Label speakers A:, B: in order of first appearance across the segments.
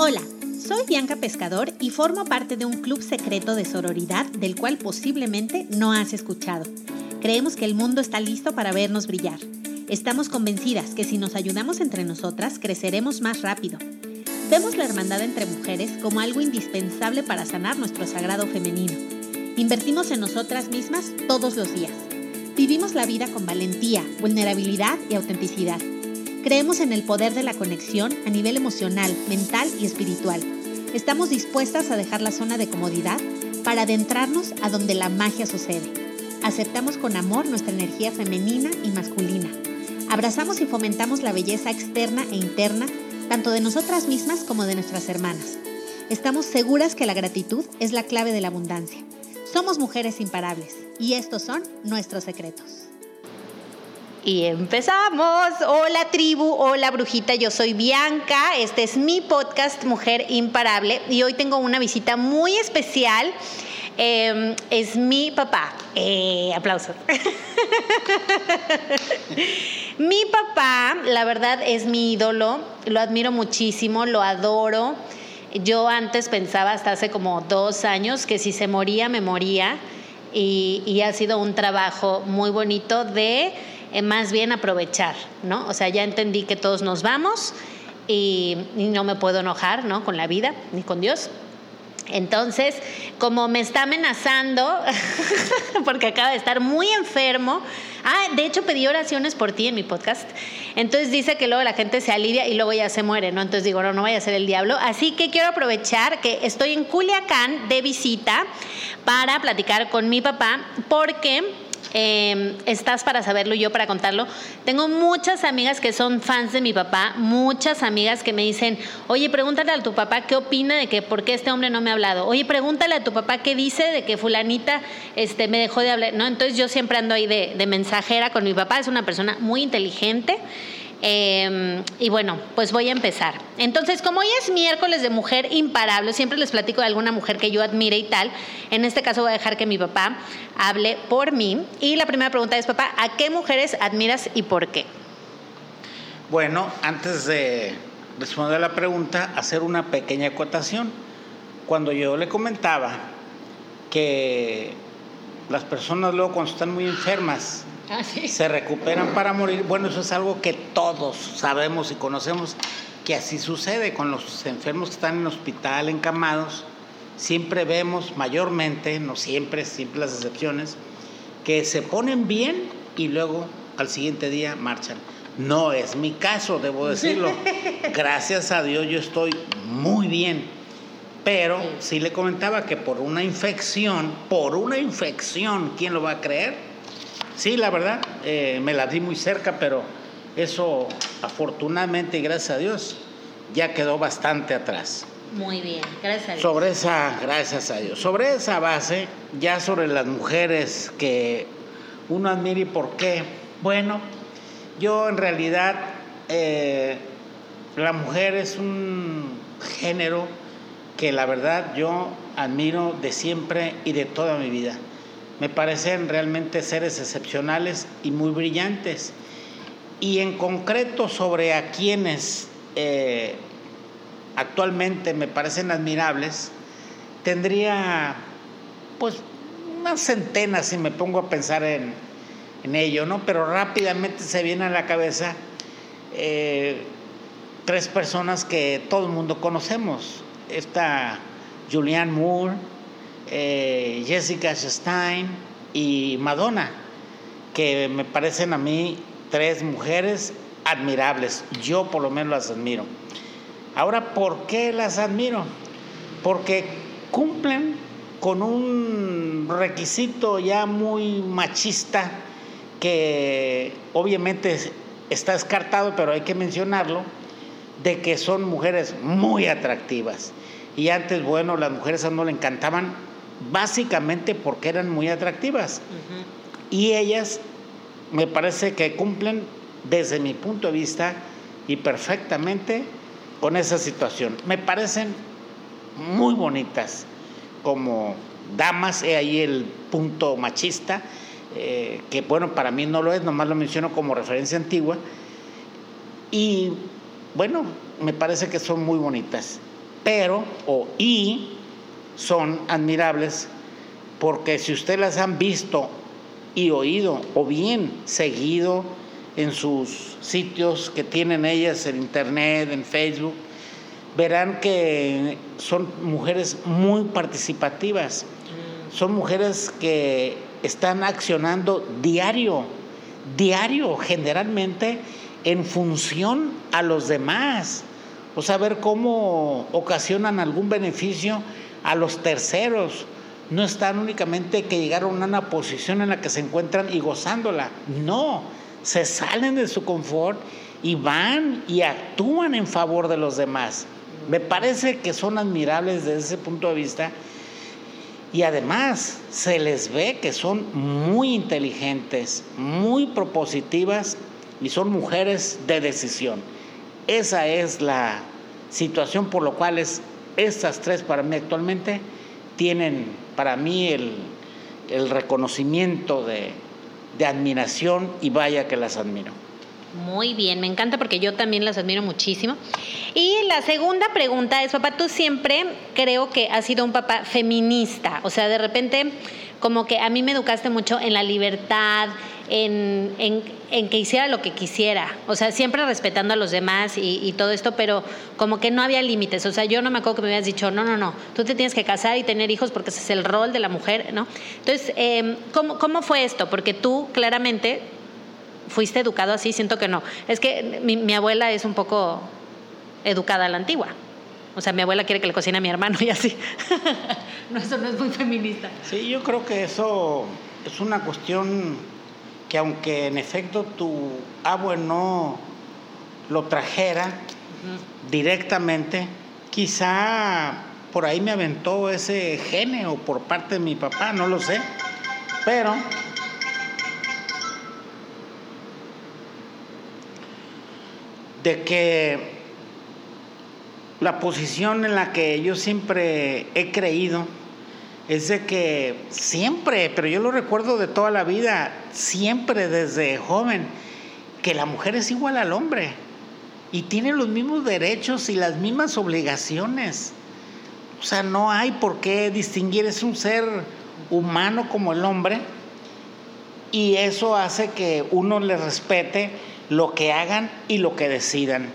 A: Hola, soy Bianca Pescador y formo parte de un club secreto de sororidad del cual posiblemente no has escuchado. Creemos que el mundo está listo para vernos brillar. Estamos convencidas que si nos ayudamos entre nosotras, creceremos más rápido. Vemos la hermandad entre mujeres como algo indispensable para sanar nuestro sagrado femenino. Invertimos en nosotras mismas todos los días. Vivimos la vida con valentía, vulnerabilidad y autenticidad. Creemos en el poder de la conexión a nivel emocional, mental y espiritual. Estamos dispuestas a dejar la zona de comodidad para adentrarnos a donde la magia sucede. Aceptamos con amor nuestra energía femenina y masculina. Abrazamos y fomentamos la belleza externa e interna, tanto de nosotras mismas como de nuestras hermanas. Estamos seguras que la gratitud es la clave de la abundancia. Somos mujeres imparables y estos son nuestros secretos.
B: Y empezamos. Hola tribu, hola brujita, yo soy Bianca. Este es mi podcast Mujer Imparable y hoy tengo una visita muy especial. Em, es mi papá. Eh, aplausos. mi papá, la verdad, es mi ídolo. Lo admiro muchísimo, lo adoro. Yo antes pensaba hasta hace como dos años que si se moría, me moría. Y, y ha sido un trabajo muy bonito de eh, más bien aprovechar, ¿no? O sea, ya entendí que todos nos vamos y, no me puedo enojar, ¿no? Con la vida ni con Dios. Entonces, como me está amenazando, porque acaba de estar muy enfermo, ah, de hecho pedí oraciones por ti en mi podcast, entonces dice que luego la gente se alivia y luego ya se muere, ¿no? Entonces digo, no, no vaya a ser el diablo. Así que quiero aprovechar que estoy en Culiacán de visita para platicar con mi papá, porque Em, estás para saberlo y yo para contarlo. Tengo muchas amigas que son fans de mi papá, muchas amigas que me dicen, oye, pregúntale a tu papá qué opina de que por qué este hombre no me ha hablado. Oye, pregúntale a tu papá qué dice de que fulanita este, me dejó de hablar. ¿no? Entonces yo siempre ando ahí de, de mensajera con mi papá, es una persona muy inteligente. Em, y bueno, pues voy a empezar. Entonces, como hoy es miércoles de mujer imparable, siempre les platico de alguna mujer que yo admire y tal. En este caso voy a dejar que mi papá hable por mí. Y la primera pregunta es, papá, ¿a qué mujeres admiras y por qué?
C: Bueno, antes de responder a la pregunta, hacer una pequeña acotación. Cuando yo le comentaba que las personas luego cuando están muy enfermas, Ah, se recuperan para morir. Bueno, eso es algo que todos sabemos y conocemos que así sucede con los enfermos que están en hospital, encamados. Siempre vemos, mayormente, no siempre, siempre las excepciones, que se ponen bien y luego al siguiente día marchan. No es mi caso, debo decirlo. Gracias a Dios yo estoy muy bien. Pero sí le comentaba que por una infección, por una infección, ¿quién lo va a creer? Sí, la verdad, eh, me la di muy cerca, pero eso afortunadamente y gracias a Dios ya quedó bastante atrás.
B: Muy bien, gracias a Dios.
C: Sobre esa, gracias a Dios. Sobre esa base, ya sobre las mujeres que uno admira y por qué. Bueno, yo en realidad, eh, la mujer es un género que la verdad yo admiro de siempre y de toda mi vida me parecen realmente seres excepcionales y muy brillantes. Y en concreto sobre a quienes eh, actualmente me parecen admirables, tendría pues unas centenas si me pongo a pensar en, ello, ¿no? Pero rápidamente se viene a la cabeza eh, tres personas que todo el mundo conocemos. Esta Julianne Moore, eh, Jessica Chastain y Madonna, que me parecen a mí tres mujeres admirables. Yo por lo menos las admiro. Ahora, ¿por qué las admiro? Porque cumplen con un requisito ya muy machista que obviamente está descartado, pero hay que mencionarlo, de que son mujeres muy atractivas. Y antes, bueno, las mujeres a no le encantaban básicamente porque eran muy atractivas. Y ellas me parece que cumplen desde mi punto de vista y perfectamente con esa situación. Me parecen muy bonitas como damas, he ahí el punto machista, eh, que bueno, para mí no lo es, nomás lo menciono como referencia antigua. Y bueno, me parece que son muy bonitas. pero o y son admirables porque si ustedes las han visto y oído o bien seguido en sus sitios que tienen ellas en internet, en Facebook, verán que son mujeres muy participativas, son mujeres que están accionando diario, diario, generalmente en función a los demás, o saber cómo ocasionan algún beneficio a los terceros. No están únicamente que llegaron a una posición en la que se encuentran y gozándola, no, se salen de su confort y van y actúan en favor de los demás. Me parece que son admirables desde ese punto de vista y además se les ve que son muy inteligentes, muy propositivas y son mujeres de decisión. Esa es la situación por lo cual estas tres para mí actualmente tienen para mí el, reconocimiento de admiración y vaya que las admiro.
B: Muy bien, me encanta porque yo también las admiro muchísimo. Y la segunda pregunta es, papá, tú siempre creo que has sido un papá feminista, o sea, de repente como que a mí me educaste mucho en la libertad, en, que hiciera lo que quisiera, o sea, siempre respetando a los demás y, todo esto, pero como que no había límites, o sea, yo no me acuerdo que me habías dicho, no, no, no, tú te tienes que casar y tener hijos porque ese es el rol de la mujer, ¿no? Entonces, em, ¿cómo, ¿cómo fue esto? Porque tú claramente fuiste educado así, siento que no. Es que mi, abuela es un poco educada a la antigua. O sea, mi abuela quiere que le cocine a mi hermano y así. no, eso no es muy feminista.
C: Sí, yo creo que eso es una cuestión que aunque en efecto tu abuelo no lo trajera directamente, quizá por ahí me aventó ese genio por parte de mi papá, no lo sé. Pero de que la posición en la que yo siempre he creído es de que siempre, pero yo lo recuerdo de toda la vida, siempre desde joven, que la mujer es igual al hombre y tiene los mismos derechos y las mismas obligaciones. O sea, no hay por qué distinguir, es un ser humano como el hombre y eso hace que uno le respete lo que hagan y lo que decidan,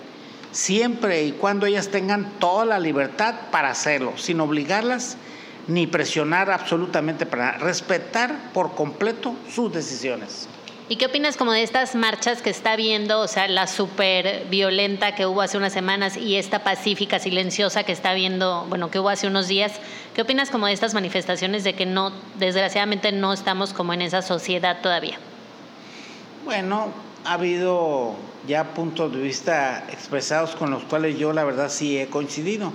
C: siempre y cuando ellas tengan toda la libertad para hacerlo, sin obligarlas ni presionar absolutamente para respetar por completo sus decisiones.
B: ¿Y qué opinas como de estas marchas que está viendo, o sea, la súper violenta que hubo hace unas semanas y esta pacífica, silenciosa que está viendo, bueno, que hubo hace unos días? ¿Qué opinas como de estas manifestaciones de que no, desgraciadamente no estamos como en esa sociedad todavía?
C: Bueno, ha habido ya puntos de vista expresados con los cuales yo la verdad sí he coincidido.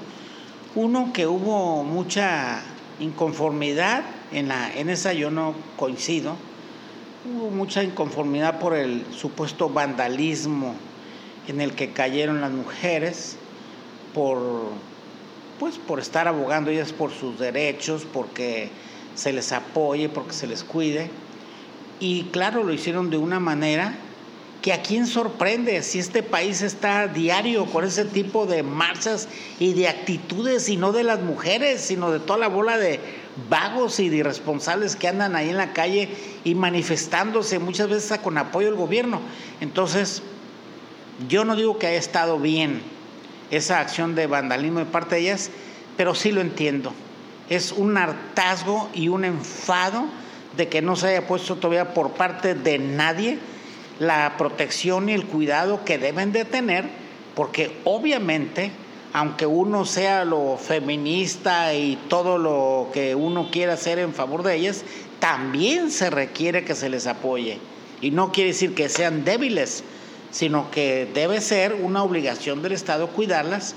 C: Uno que hubo mucha inconformidad, en, la, en esa yo no coincido, hubo mucha inconformidad por el supuesto vandalismo en el que cayeron las mujeres, por, pues, por estar abogando ellas por sus derechos, porque se les apoye, porque se les cuide. Y claro, lo hicieron de una manera que a quién sorprende si este país está diario con ese tipo de marchas y de actitudes y no de las mujeres, sino de toda la bola de vagos y de irresponsables que andan ahí en la calle y manifestándose muchas veces con apoyo del gobierno. Entonces, yo no digo que haya estado bien esa acción de vandalismo de parte de ellas, pero sí lo entiendo. Es un hartazgo y un enfado de que no se haya puesto todavía por parte de nadie la protección y el cuidado que deben de tener, porque obviamente, aunque uno sea lo feminista y todo lo que uno quiera hacer en favor de ellas, también se requiere que se les apoye. Y no quiere decir que sean débiles, sino que debe ser una obligación del Estado cuidarlas,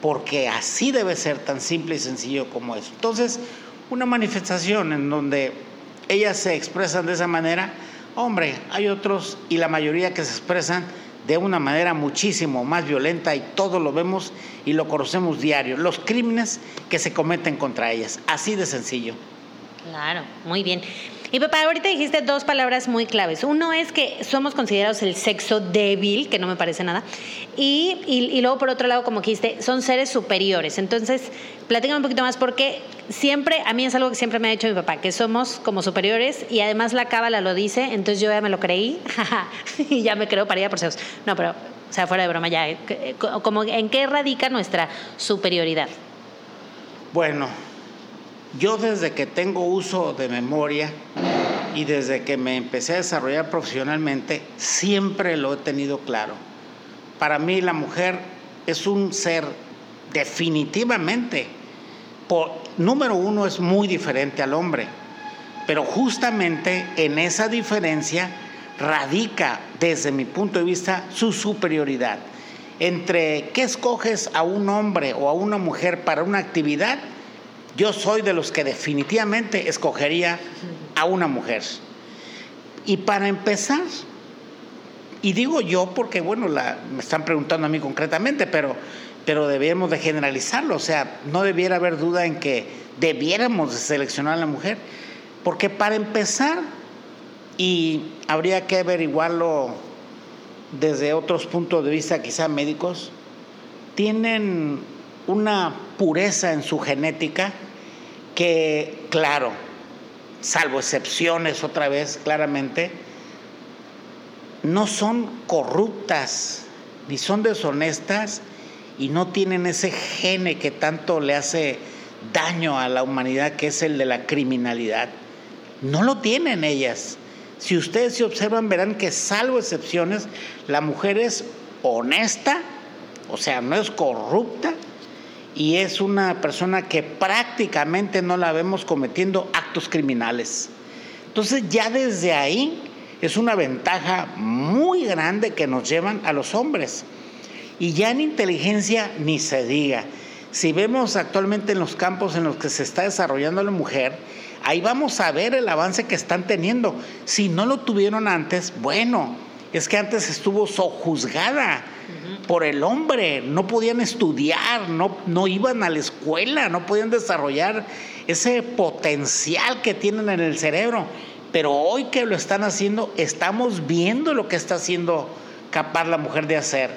C: porque así debe ser tan simple y sencillo como eso. Entonces, una manifestación en donde ellas se expresan de esa manera, Hombre, hay otros y la mayoría que se expresan de una manera muchísimo más violenta y todo lo vemos y lo conocemos diario, los crímenes que se cometen contra ellas, así de sencillo.
B: Claro, muy bien. Y papá, ahorita dijiste dos palabras muy claves. Uno es que somos considerados el sexo débil, que no me parece nada. Y, y, luego, por otro lado, como dijiste, son seres superiores. Entonces, platícame un poquito más, porque siempre, a mí es algo que siempre me ha dicho mi papá, que somos como superiores y además la cábala lo dice, entonces yo ya me lo creí y ya me creo allá por Zeus. No, pero, o sea, fuera de broma, ya, eh, como, ¿en qué radica nuestra superioridad?
C: Bueno, yo desde que tengo uso de memoria y desde que me empecé a desarrollar profesionalmente, siempre lo he tenido claro. Para mí la mujer es un ser definitivamente, número uno, es muy diferente al hombre, pero justamente en esa diferencia radica, desde mi punto de vista, su superioridad. Entre qué escoges a un hombre o a una mujer para una actividad, yo soy de los que definitivamente escogería a una mujer. Y para empezar, y digo yo porque, bueno, me están preguntando a mí concretamente, pero, pero debemos de generalizarlo, o sea, no debiera haber duda en que debiéramos de seleccionar a la mujer, porque para empezar, y habría que averiguarlo desde otros puntos de vista, quizá médicos, tienen una pureza en su genética que, claro, salvo excepciones otra vez, claramente, no son corruptas ni son deshonestas y no tienen ese gene que tanto le hace daño a la humanidad, que es el de la criminalidad. No lo tienen ellas. Si ustedes se observan, verán que salvo excepciones, la mujer es honesta, o sea, no es corrupta, y es una persona que prácticamente no la vemos cometiendo actos criminales. Entonces ya desde ahí es una ventaja muy grande que nos llevan a los hombres. Y ya en inteligencia ni se diga. Si vemos actualmente en los campos en los que se está desarrollando la mujer, ahí vamos a ver el avance que están teniendo. Si no lo tuvieron antes, bueno, es que antes estuvo sojuzgada por el hombre, no podían estudiar, no, no iban a la escuela, no podían desarrollar ese potencial que tienen en el cerebro. Pero hoy que lo están haciendo, estamos viendo lo que está haciendo capaz la mujer de hacer.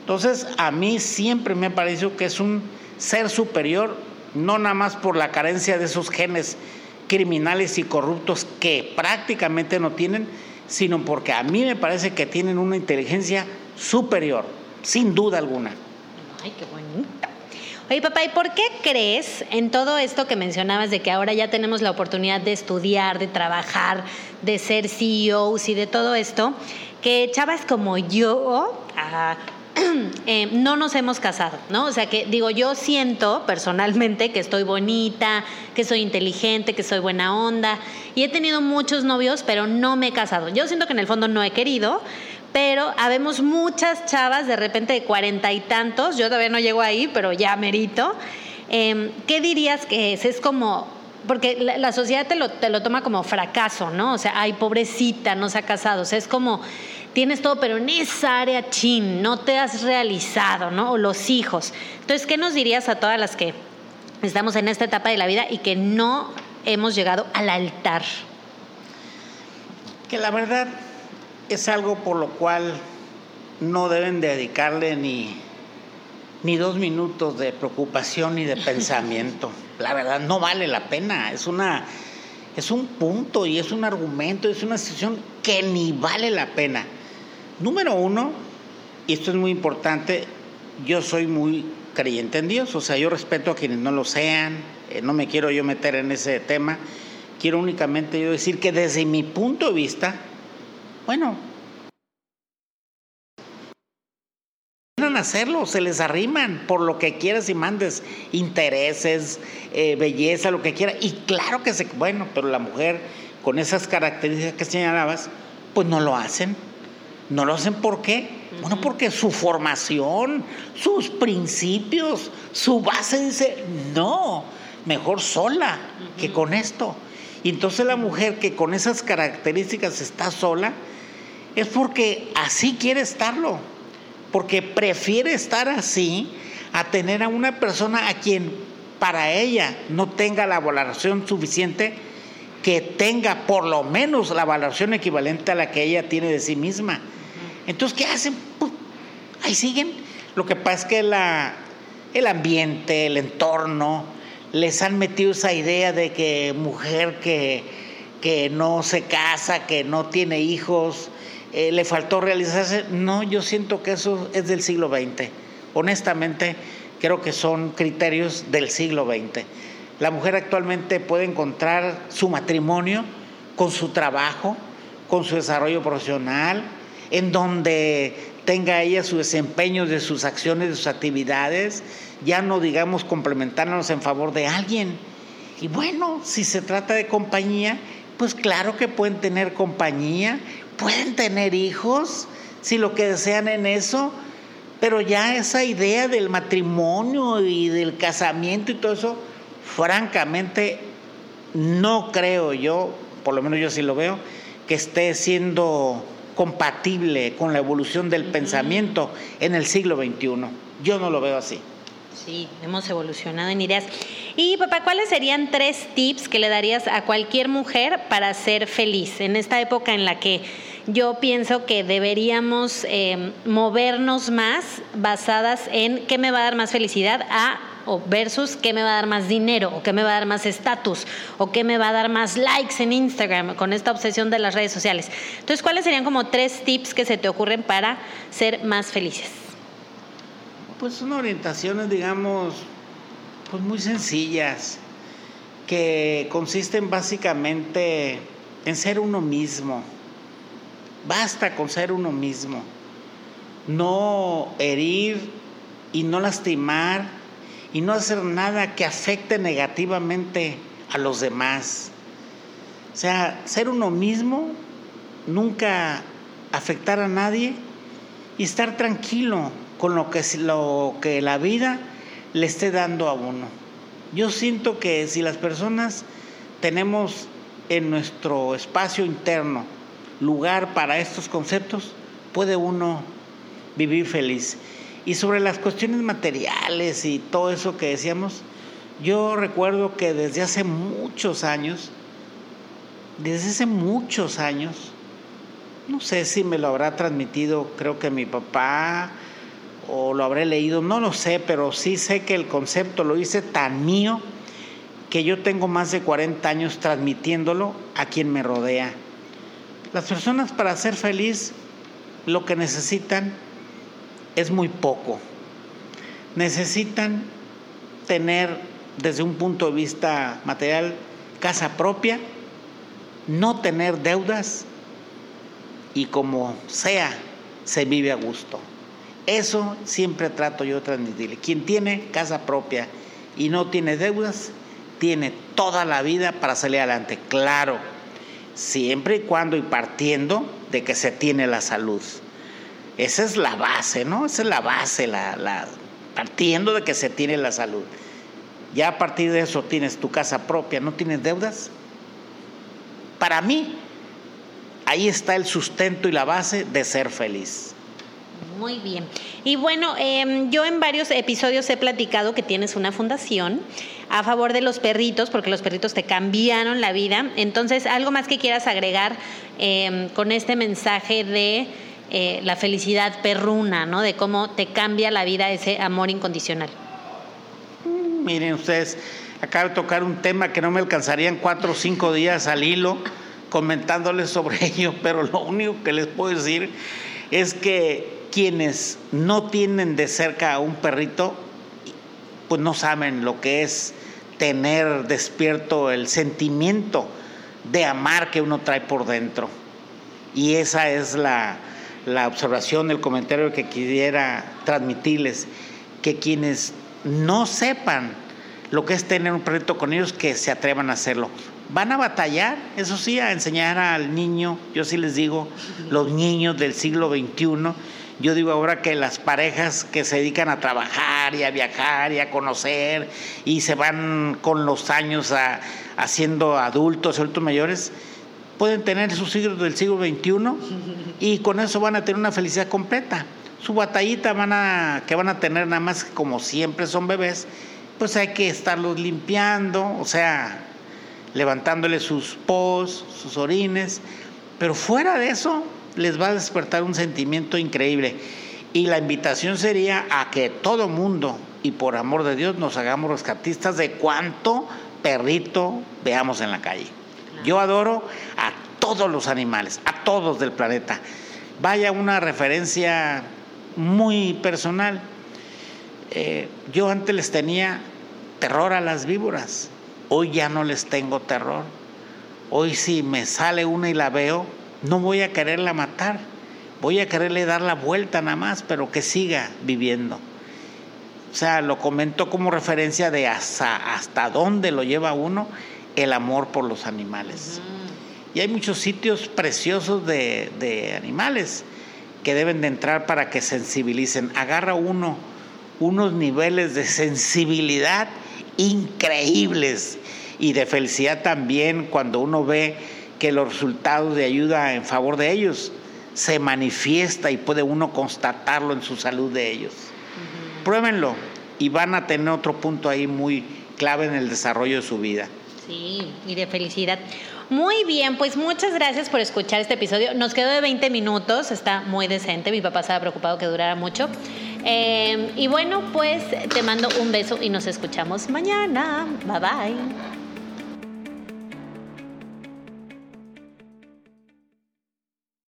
C: Entonces, a mí siempre me ha parecido que es un ser superior, no nada más por la carencia de esos genes criminales y corruptos que prácticamente no tienen, sino porque a mí me parece que tienen una inteligencia superior, sin duda alguna.
B: Ay, qué bonita. Oye, papá, ¿y por qué crees en todo esto que mencionabas de que ahora ya tenemos la oportunidad de estudiar, de trabajar, de ser CEOs y de todo esto, que chavas como yo eh, no nos hemos casado, ¿no? O sea que digo, yo siento personalmente que estoy bonita, que soy inteligente, que soy buena onda y he tenido muchos novios, pero no me he casado. Yo siento que en el fondo no he querido, pero habemos muchas chavas de repente de cuarenta y tantos, yo todavía no llego ahí, pero ya merito. Em, ¿Qué dirías que es? Es como, porque la, sociedad te lo, te lo, toma como fracaso, ¿no? O sea, ay, pobrecita, no se ha casado. O sea, es como, tienes todo, pero en esa área chin, no te has realizado, ¿no? O los hijos. Entonces, ¿qué nos dirías a todas las que estamos en esta etapa de la vida y que no hemos llegado al altar?
C: Que la verdad es algo por lo cual no deben dedicarle ni, ni dos minutos de preocupación ni de pensamiento. La verdad, no vale la pena. Es, una, es un punto y es un argumento, es una situación que ni vale la pena. Número uno, y esto es muy importante, yo soy muy creyente en Dios, o sea, yo respeto a quienes no lo sean, eh, no me quiero yo meter en ese tema, quiero únicamente yo decir que desde mi punto de vista, bueno, a hacerlo, se les arriman por lo que quieras y mandes, intereses, eh, belleza, lo que quiera. Y claro que se, bueno, pero la mujer con esas características que señalabas, pues no lo hacen. No lo hacen ¿por qué? Bueno, porque su formación, sus principios, su base dice, no, mejor sola que con esto. Y entonces la mujer que con esas características está sola, es porque así quiere estarlo, porque prefiere estar así a tener a una persona a quien para ella no tenga la valoración suficiente que tenga por lo menos la valoración equivalente a la que ella tiene de sí misma. Entonces, ¿qué hacen? Ahí siguen. Lo que pasa es que la, el ambiente, el entorno, les han metido esa idea de que mujer que, que no se casa, que no tiene hijos, eh, le faltó realizarse. No, yo siento que eso es del siglo XX. Honestamente, creo que son criterios del siglo XX. La mujer actualmente puede encontrar su matrimonio con su trabajo, con su desarrollo profesional, en donde tenga ella su desempeño de sus acciones, de sus actividades, ya no digamos complementarnos en favor de alguien. Y bueno, si se trata de compañía, pues claro que pueden tener compañía, pueden tener hijos, si lo que desean en eso, pero ya esa idea del matrimonio y del casamiento y todo eso, francamente, no creo yo, por lo menos yo sí lo veo, que esté siendo compatible con la evolución del pensamiento en el siglo XXI. Yo no lo veo así.
B: Sí, hemos evolucionado en ideas. Y papá, ¿cuáles serían tres tips que le darías a cualquier mujer para ser feliz en esta época en la que yo pienso que deberíamos eh, movernos más basadas en qué me va a dar más felicidad a o versus qué me va a dar más dinero o qué me va a dar más estatus o qué me va a dar más likes en Instagram con esta obsesión de las redes sociales. Entonces, ¿cuáles serían como tres tips que se te ocurren para ser más felices?
C: Pues son orientaciones, digamos, pues muy sencillas, que consisten básicamente en ser uno mismo. Basta con ser uno mismo. No herir y no lastimar y no hacer nada que afecte negativamente a los demás. O sea, ser uno mismo, nunca afectar a nadie y estar tranquilo con lo que, lo que la vida le esté dando a uno. Yo siento que si las personas tenemos en nuestro espacio interno lugar para estos conceptos, puede uno vivir feliz. Y sobre las cuestiones materiales y todo eso que decíamos, yo recuerdo que desde hace muchos años, desde hace muchos años, no sé si me lo habrá transmitido, creo que mi papá, o lo habré leído, no lo sé, pero sí sé que el concepto lo hice tan mío que yo tengo más de 40 años transmitiéndolo a quien me rodea. Las personas para ser feliz lo que necesitan es muy poco. Necesitan tener desde un punto de vista material casa propia, no tener deudas y como sea, se vive a gusto. Eso siempre trato yo de transmitirle. Quien tiene casa propia y no tiene deudas, tiene toda la vida para salir adelante. Claro, siempre y cuando y partiendo de que se tiene la salud. Esa es la base, ¿no? Esa es la base, la, la, partiendo de que se tiene la salud. Ya a partir de eso tienes tu casa propia, no tienes deudas. Para mí, ahí está el sustento y la base de ser feliz.
B: Muy bien. Y bueno, em, yo en varios episodios he platicado que tienes una fundación a favor de los perritos, porque los perritos te cambiaron la vida. Entonces, algo más que quieras agregar em, con este mensaje de eh, la felicidad perruna, ¿no? De cómo te cambia la vida ese amor incondicional.
C: Mm, miren ustedes, acabo de tocar un tema que no me alcanzarían cuatro o cinco días al hilo comentándoles sobre ello, pero lo único que les puedo decir es que quienes no tienen de cerca a un perrito, pues no saben lo que es tener despierto el sentimiento de amar que uno trae por dentro. Y esa es la, la observación, el comentario que quisiera transmitirles, que quienes no sepan lo que es tener un perrito con ellos, que se atrevan a hacerlo. Van a batallar, eso sí, a enseñar al niño, yo sí les digo, los niños del siglo XXI, yo digo ahora que las parejas que se dedican a trabajar y a viajar y a conocer y se van con los años a, haciendo adultos, adultos mayores, pueden tener sus hijos del siglo XXI y con eso van a tener una felicidad completa. Su batallita van a, que van a tener nada más como siempre son bebés, pues hay que estarlos limpiando, o sea, levantándole sus pos, sus orines, pero fuera de eso les va a despertar un sentimiento increíble. Y la invitación sería a que todo mundo, y por amor de Dios, nos hagamos rescatistas de cuánto perrito veamos en la calle. Yo adoro a todos los animales, a todos del planeta. Vaya una referencia muy personal. Eh, yo antes les tenía terror a las víboras, hoy ya no les tengo terror. Hoy si me sale una y la veo, no voy a quererla matar, voy a quererle dar la vuelta nada más, pero que siga viviendo. O sea, lo comento como referencia de hasta, hasta dónde lo lleva uno el amor por los animales. Y hay muchos sitios preciosos de, de, animales que deben de entrar para que sensibilicen. Agarra uno unos niveles de sensibilidad increíbles y de felicidad también cuando uno ve que los resultados de ayuda en favor de ellos se manifiesta y puede uno constatarlo en su salud de ellos. Pruébenlo y van a tener otro punto ahí muy clave en el desarrollo de su vida.
B: Sí, y de felicidad. Muy bien, pues muchas gracias por escuchar este episodio. Nos quedó de 20 minutos, está muy decente. Mi papá estaba preocupado que durara mucho. Eh, y bueno, pues te mando un beso y nos escuchamos mañana. Bye bye.